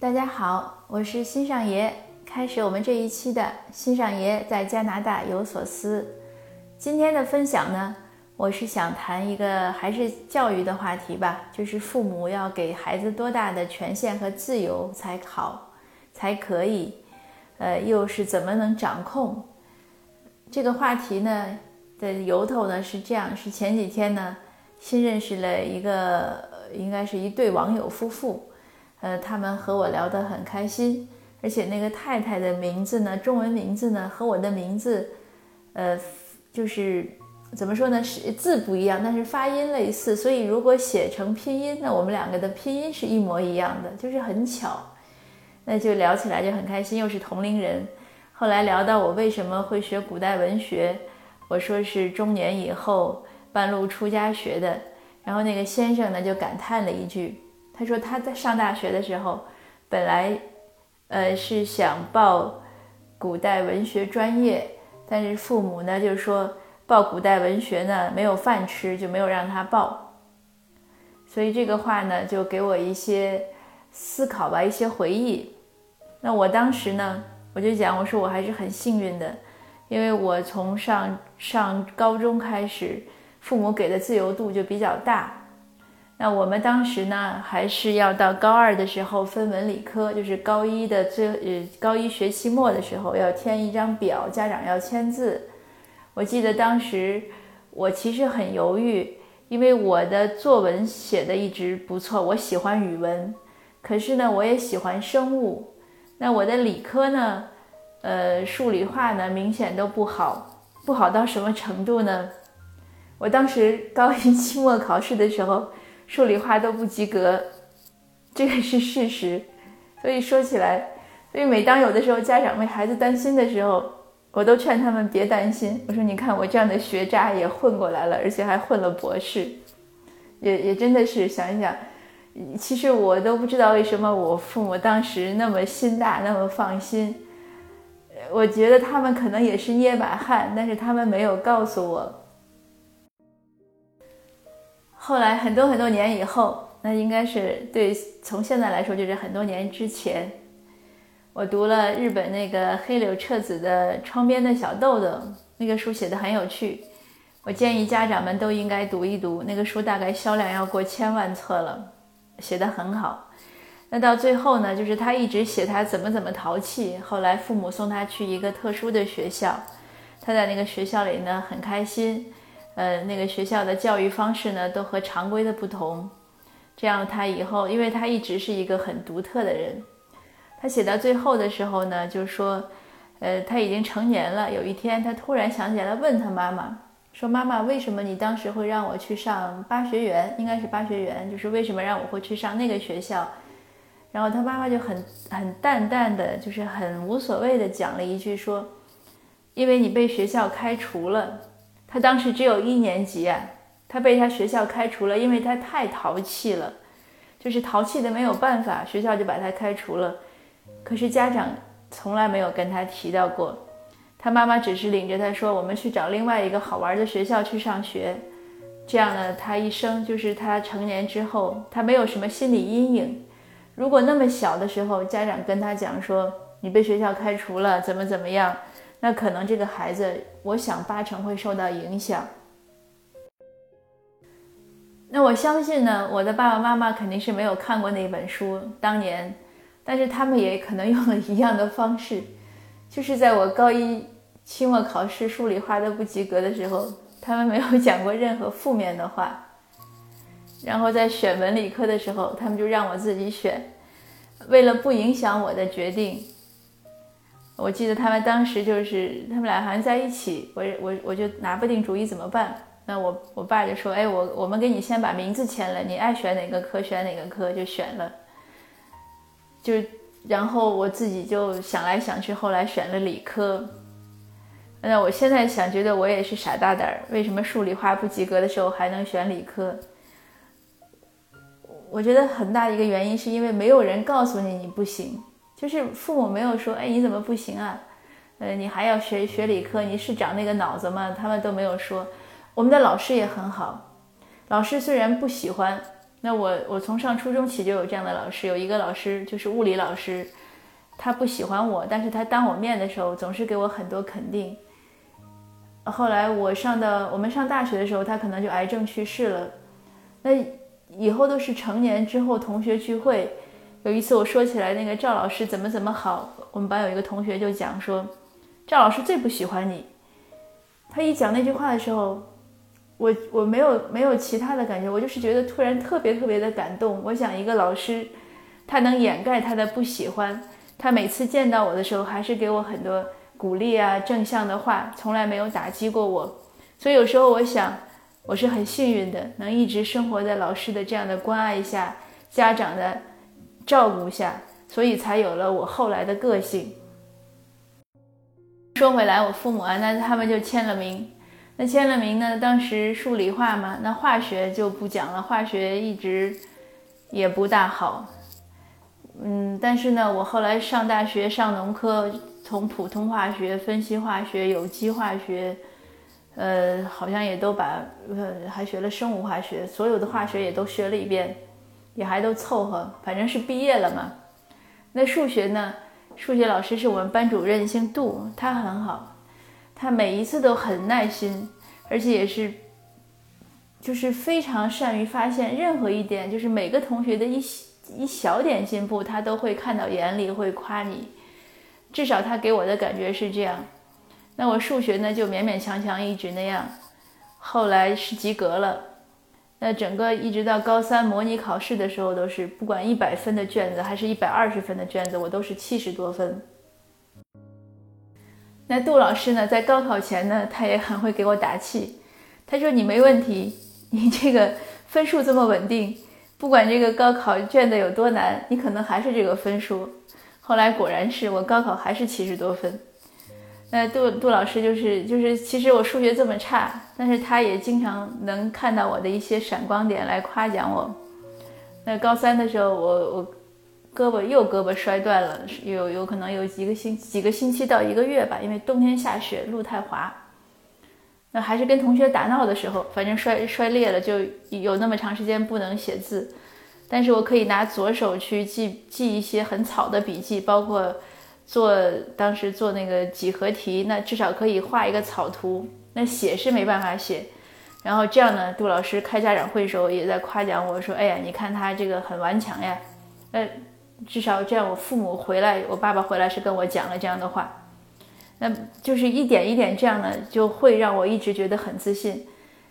大家好，我是新上爷，开始我们这一期的新上爷在加拿大有所思。今天的分享呢，我是想谈一个还是教育的话题吧，就是父母要给孩子多大的权限和自由才好，才可以，呃，又是怎么能掌控？这个话题呢的由头呢是这样，是前几天呢新认识了一个，应该是一对网友夫妇。呃，他们和我聊得很开心，而且那个太太的名字呢，中文名字呢和我的名字，呃，就是怎么说呢，是字不一样，但是发音类似，所以如果写成拼音，那我们两个的拼音是一模一样的，就是很巧。那就聊起来就很开心，又是同龄人。后来聊到我为什么会学古代文学，我说是中年以后半路出家学的，然后那个先生呢就感叹了一句。他说他在上大学的时候，本来，呃是想报古代文学专业，但是父母呢就说报古代文学呢没有饭吃，就没有让他报。所以这个话呢就给我一些思考吧，一些回忆。那我当时呢我就讲，我说我还是很幸运的，因为我从上上高中开始，父母给的自由度就比较大。那我们当时呢，还是要到高二的时候分文理科，就是高一的最呃高一学期末的时候要填一张表，家长要签字。我记得当时我其实很犹豫，因为我的作文写的一直不错，我喜欢语文，可是呢我也喜欢生物。那我的理科呢，呃数理化呢明显都不好，不好到什么程度呢？我当时高一期末考试的时候。数理化都不及格，这个是事实。所以说起来，所以每当有的时候家长为孩子担心的时候，我都劝他们别担心。我说：“你看我这样的学渣也混过来了，而且还混了博士，也也真的是想一想，其实我都不知道为什么我父母当时那么心大，那么放心。我觉得他们可能也是捏把汗，但是他们没有告诉我。”后来很多很多年以后，那应该是对从现在来说就是很多年之前，我读了日本那个黑柳彻子的《窗边的小豆豆》，那个书写的很有趣，我建议家长们都应该读一读。那个书大概销量要过千万册了，写的很好。那到最后呢，就是他一直写他怎么怎么淘气，后来父母送他去一个特殊的学校，他在那个学校里呢很开心。呃，那个学校的教育方式呢，都和常规的不同。这样他以后，因为他一直是一个很独特的人。他写到最后的时候呢，就说，呃，他已经成年了。有一天，他突然想起来问他妈妈说：“妈妈，为什么你当时会让我去上八学园？应该是八学园，就是为什么让我会去上那个学校？”然后他妈妈就很很淡淡的，就是很无所谓的讲了一句说：“因为你被学校开除了。”他当时只有一年级啊，他被他学校开除了，因为他太淘气了，就是淘气的没有办法，学校就把他开除了。可是家长从来没有跟他提到过，他妈妈只是领着他说：“我们去找另外一个好玩的学校去上学。”这样呢，他一生就是他成年之后，他没有什么心理阴影。如果那么小的时候，家长跟他讲说：“你被学校开除了，怎么怎么样。”那可能这个孩子，我想八成会受到影响。那我相信呢，我的爸爸妈妈肯定是没有看过那本书，当年，但是他们也可能用了一样的方式，就是在我高一期末考试数理化都不及格的时候，他们没有讲过任何负面的话。然后在选文理科的时候，他们就让我自己选，为了不影响我的决定。我记得他们当时就是他们俩好像在一起，我我我就拿不定主意怎么办。那我我爸就说：“哎，我我们给你先把名字签了，你爱选哪个科选哪个科就选了。”就然后我自己就想来想去，后来选了理科。那我现在想，觉得我也是傻大胆儿，为什么数理化不及格的时候还能选理科？我觉得很大一个原因是因为没有人告诉你你不行。就是父母没有说，哎，你怎么不行啊？呃，你还要学学理科，你是长那个脑子吗？他们都没有说。我们的老师也很好，老师虽然不喜欢那我我从上初中起就有这样的老师，有一个老师就是物理老师，他不喜欢我，但是他当我面的时候总是给我很多肯定。后来我上到我们上大学的时候，他可能就癌症去世了。那以后都是成年之后同学聚会，有一次我说起来那个赵老师怎么怎么好，我们班有一个同学就讲说，赵老师最不喜欢你。他一讲那句话的时候。我我没有没有其他的感觉，我就是觉得突然特别特别的感动。我想一个老师，他能掩盖他的不喜欢，他每次见到我的时候还是给我很多鼓励啊正向的话，从来没有打击过我。所以有时候我想，我是很幸运的，能一直生活在老师的这样的关爱下，家长的照顾下，所以才有了我后来的个性。说回来，我父母啊，那他们就签了名。那签了名呢？当时数理化嘛，那化学就不讲了，化学一直也不大好。嗯，但是呢，我后来上大学上农科，从普通化学、分析化学、有机化学，呃，好像也都把呃还学了生物化学，所有的化学也都学了一遍，也还都凑合，反正是毕业了嘛。那数学呢？数学老师是我们班主任，姓杜，他很好。他每一次都很耐心，而且也是，就是非常善于发现任何一点，就是每个同学的一一小点进步，他都会看到眼里，会夸你。至少他给我的感觉是这样。那我数学呢，就勉勉强强一直那样，后来是及格了。那整个一直到高三模拟考试的时候，都是不管一百分的卷子还是一百二十分的卷子，我都是七十多分。那杜老师呢，在高考前呢，他也很会给我打气。他说：“你没问题，你这个分数这么稳定，不管这个高考卷子有多难，你可能还是这个分数。”后来果然是我高考还是七十多分。那杜杜老师就是就是，其实我数学这么差，但是他也经常能看到我的一些闪光点来夸奖我。那高三的时候，我我。胳膊右胳膊摔断了，有有可能有几个星几个星期到一个月吧，因为冬天下雪，路太滑。那还是跟同学打闹的时候，反正摔摔裂了，就有那么长时间不能写字。但是我可以拿左手去记记一些很草的笔记，包括做当时做那个几何题，那至少可以画一个草图。那写是没办法写。然后这样呢，杜老师开家长会的时候也在夸奖我说：“哎呀，你看他这个很顽强呀。”呃。至少这样，我父母回来，我爸爸回来是跟我讲了这样的话，那就是一点一点这样呢，就会让我一直觉得很自信。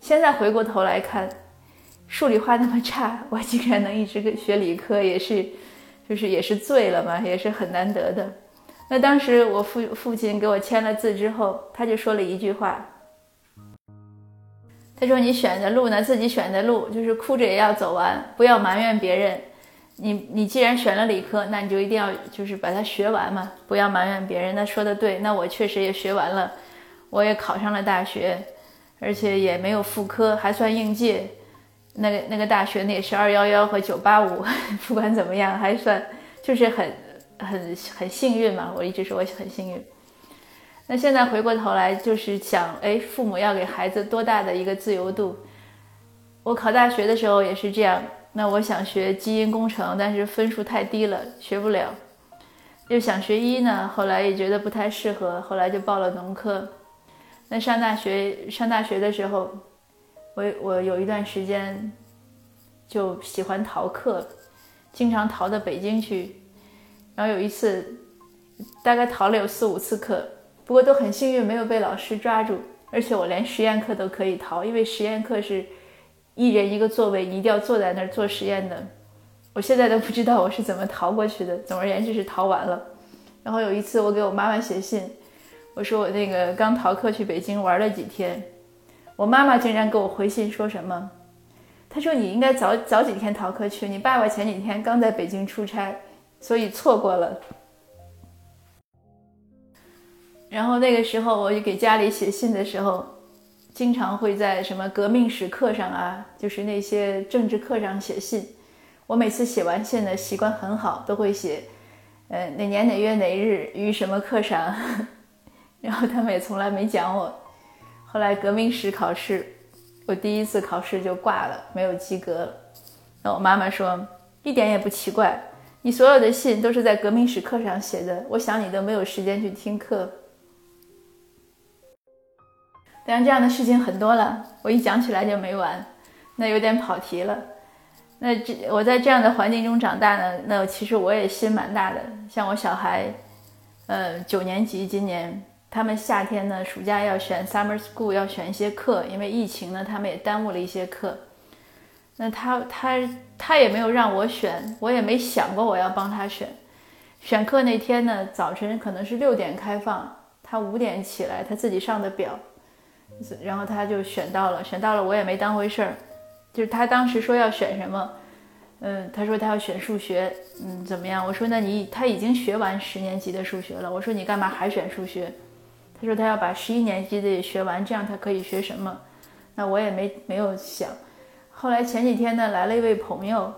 现在回过头来看，数理化那么差，我竟然能一直学理科，也是，就是也是醉了嘛，也是很难得的。那当时我父父亲给我签了字之后，他就说了一句话，他说：“你选的路呢，自己选的路，就是哭着也要走完，不要埋怨别人。”你你既然选了理科，那你就一定要就是把它学完嘛，不要埋怨别人。那说的对，那我确实也学完了，我也考上了大学，而且也没有副科，还算应届。那个那个大学那也是二幺幺和九八五，不管怎么样，还算就是很很很幸运嘛。我一直说我很幸运。那现在回过头来就是想，哎，父母要给孩子多大的一个自由度？我考大学的时候也是这样。那我想学基因工程，但是分数太低了，学不了。又想学医呢，后来也觉得不太适合，后来就报了农科。那上大学上大学的时候，我我有一段时间就喜欢逃课，经常逃到北京去。然后有一次，大概逃了有四五次课，不过都很幸运没有被老师抓住，而且我连实验课都可以逃，因为实验课是。一人一个座位，你一定要坐在那儿做实验的。我现在都不知道我是怎么逃过去的。总而言之是逃完了。然后有一次我给我妈妈写信，我说我那个刚逃课去北京玩了几天，我妈妈竟然给我回信说什么？她说你应该早早几天逃课去，你爸爸前几天刚在北京出差，所以错过了。然后那个时候我就给家里写信的时候。经常会在什么革命史课上啊，就是那些政治课上写信。我每次写完信的习惯很好，都会写，呃，哪年哪月哪日于什么课上。然后他们也从来没讲我。后来革命史考试，我第一次考试就挂了，没有及格。那我妈妈说一点也不奇怪，你所有的信都是在革命史课上写的，我想你都没有时间去听课。当然，这样的事情很多了，我一讲起来就没完，那有点跑题了。那这我在这样的环境中长大呢，那其实我也心蛮大的。像我小孩，呃，九年级今年，他们夏天呢，暑假要选 summer school，要选一些课，因为疫情呢，他们也耽误了一些课。那他他他也没有让我选，我也没想过我要帮他选。选课那天呢，早晨可能是六点开放，他五点起来，他自己上的表。然后他就选到了，选到了，我也没当回事儿。就是他当时说要选什么，嗯，他说他要选数学，嗯，怎么样？我说那你他已经学完十年级的数学了，我说你干嘛还选数学？他说他要把十一年级的也学完，这样他可以学什么？那我也没没有想。后来前几天呢，来了一位朋友，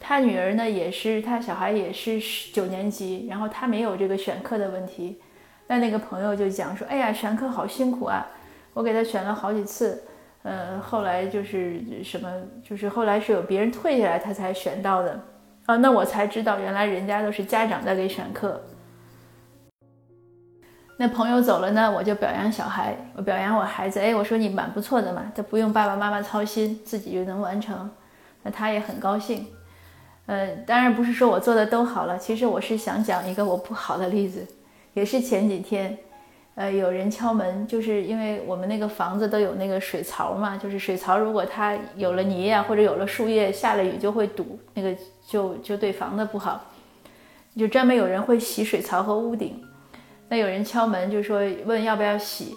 他女儿呢也是，他小孩也是九年级，然后他没有这个选课的问题。那那个朋友就讲说，哎呀，选课好辛苦啊。我给他选了好几次，呃，后来就是什么，就是后来是有别人退下来，他才选到的，啊，那我才知道原来人家都是家长在给选课。那朋友走了呢，我就表扬小孩，我表扬我孩子，哎，我说你蛮不错的嘛，他不用爸爸妈妈操心，自己就能完成，那他也很高兴。呃，当然不是说我做的都好了，其实我是想讲一个我不好的例子，也是前几天。呃，有人敲门，就是因为我们那个房子都有那个水槽嘛，就是水槽如果它有了泥呀，或者有了树叶，下了雨就会堵，那个就就对房子不好。就专门有人会洗水槽和屋顶。那有人敲门，就说问要不要洗。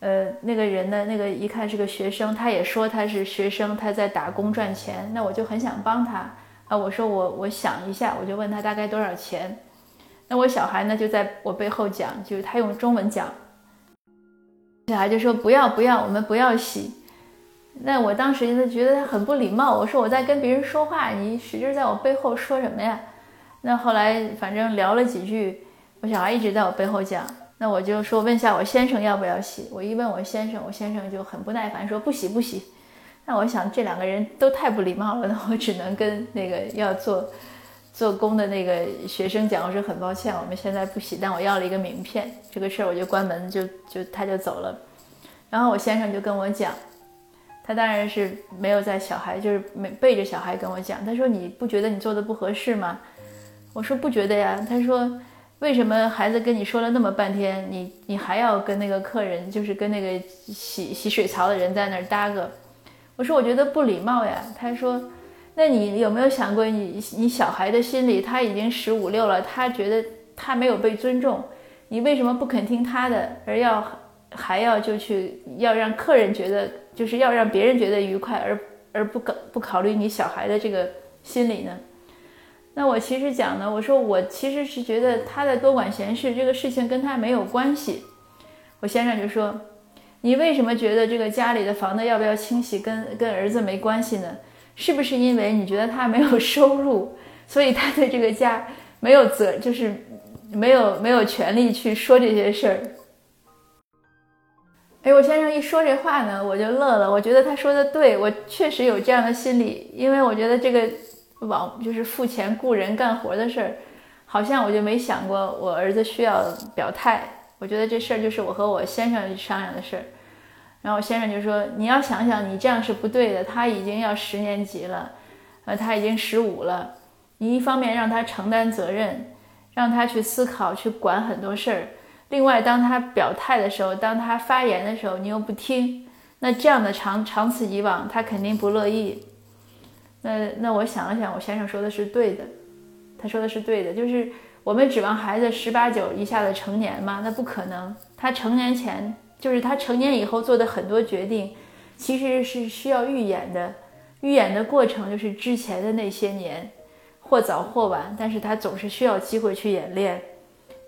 呃，那个人呢，那个一看是个学生，他也说他是学生，他在打工赚钱。那我就很想帮他啊，我说我我想一下，我就问他大概多少钱。那我小孩呢，就在我背后讲，就是他用中文讲，小孩就说不要不要，我们不要洗。那我当时就觉得他很不礼貌，我说我在跟别人说话，你使劲在我背后说什么呀？那后来反正聊了几句，我小孩一直在我背后讲，那我就说问下我先生要不要洗。我一问我先生，我先生就很不耐烦说不洗不洗。那我想这两个人都太不礼貌了，那我只能跟那个要做。做工的那个学生讲，我说很抱歉，我们现在不洗，但我要了一个名片，这个事儿我就关门，就就他就走了。然后我先生就跟我讲，他当然是没有在小孩，就是没背着小孩跟我讲。他说你不觉得你做的不合适吗？我说不觉得呀。他说为什么孩子跟你说了那么半天，你你还要跟那个客人，就是跟那个洗洗水槽的人在那儿搭个？我说我觉得不礼貌呀。他说。那你有没有想过，你你小孩的心里，他已经十五六了，他觉得他没有被尊重，你为什么不肯听他的，而要还要就去要让客人觉得，就是要让别人觉得愉快，而而不考不考虑你小孩的这个心理呢？那我其实讲呢，我说我其实是觉得他在多管闲事，这个事情跟他没有关系。我先生就说，你为什么觉得这个家里的房子要不要清洗跟跟儿子没关系呢？是不是因为你觉得他没有收入，所以他对这个家没有责，就是没有没有权利去说这些事儿？哎，我先生一说这话呢，我就乐了。我觉得他说的对，我确实有这样的心理，因为我觉得这个往就是付钱雇人干活的事儿，好像我就没想过我儿子需要表态。我觉得这事儿就是我和我先生商量的事儿。然后我先生就说：“你要想想，你这样是不对的。他已经要十年级了，呃，他已经十五了。你一方面让他承担责任，让他去思考、去管很多事儿；另外，当他表态的时候，当他发言的时候，你又不听。那这样的长长此以往，他肯定不乐意。那那我想了想，我先生说的是对的，他说的是对的，就是我们指望孩子十八九一下子成年嘛，那不可能。他成年前。”就是他成年以后做的很多决定，其实是需要预演的。预演的过程就是之前的那些年，或早或晚，但是他总是需要机会去演练。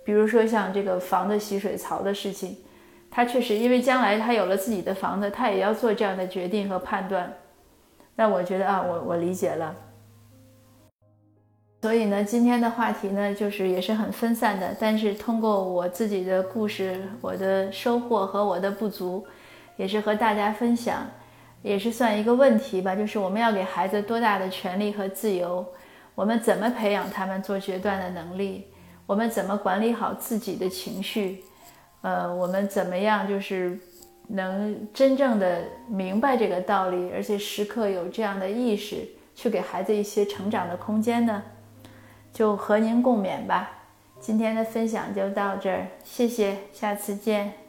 比如说像这个房子洗水槽的事情，他确实因为将来他有了自己的房子，他也要做这样的决定和判断。那我觉得啊，我我理解了。所以呢，今天的话题呢，就是也是很分散的，但是通过我自己的故事、我的收获和我的不足，也是和大家分享。也是算一个问题吧，就是我们要给孩子多大的权利和自由？我们怎么培养他们做决断的能力？我们怎么管理好自己的情绪？呃，我们怎么样就是能真正的明白这个道理，而且时刻有这样的意识，去给孩子一些成长的空间呢？就和您共勉吧。今天的分享就到这儿，谢谢，下次见。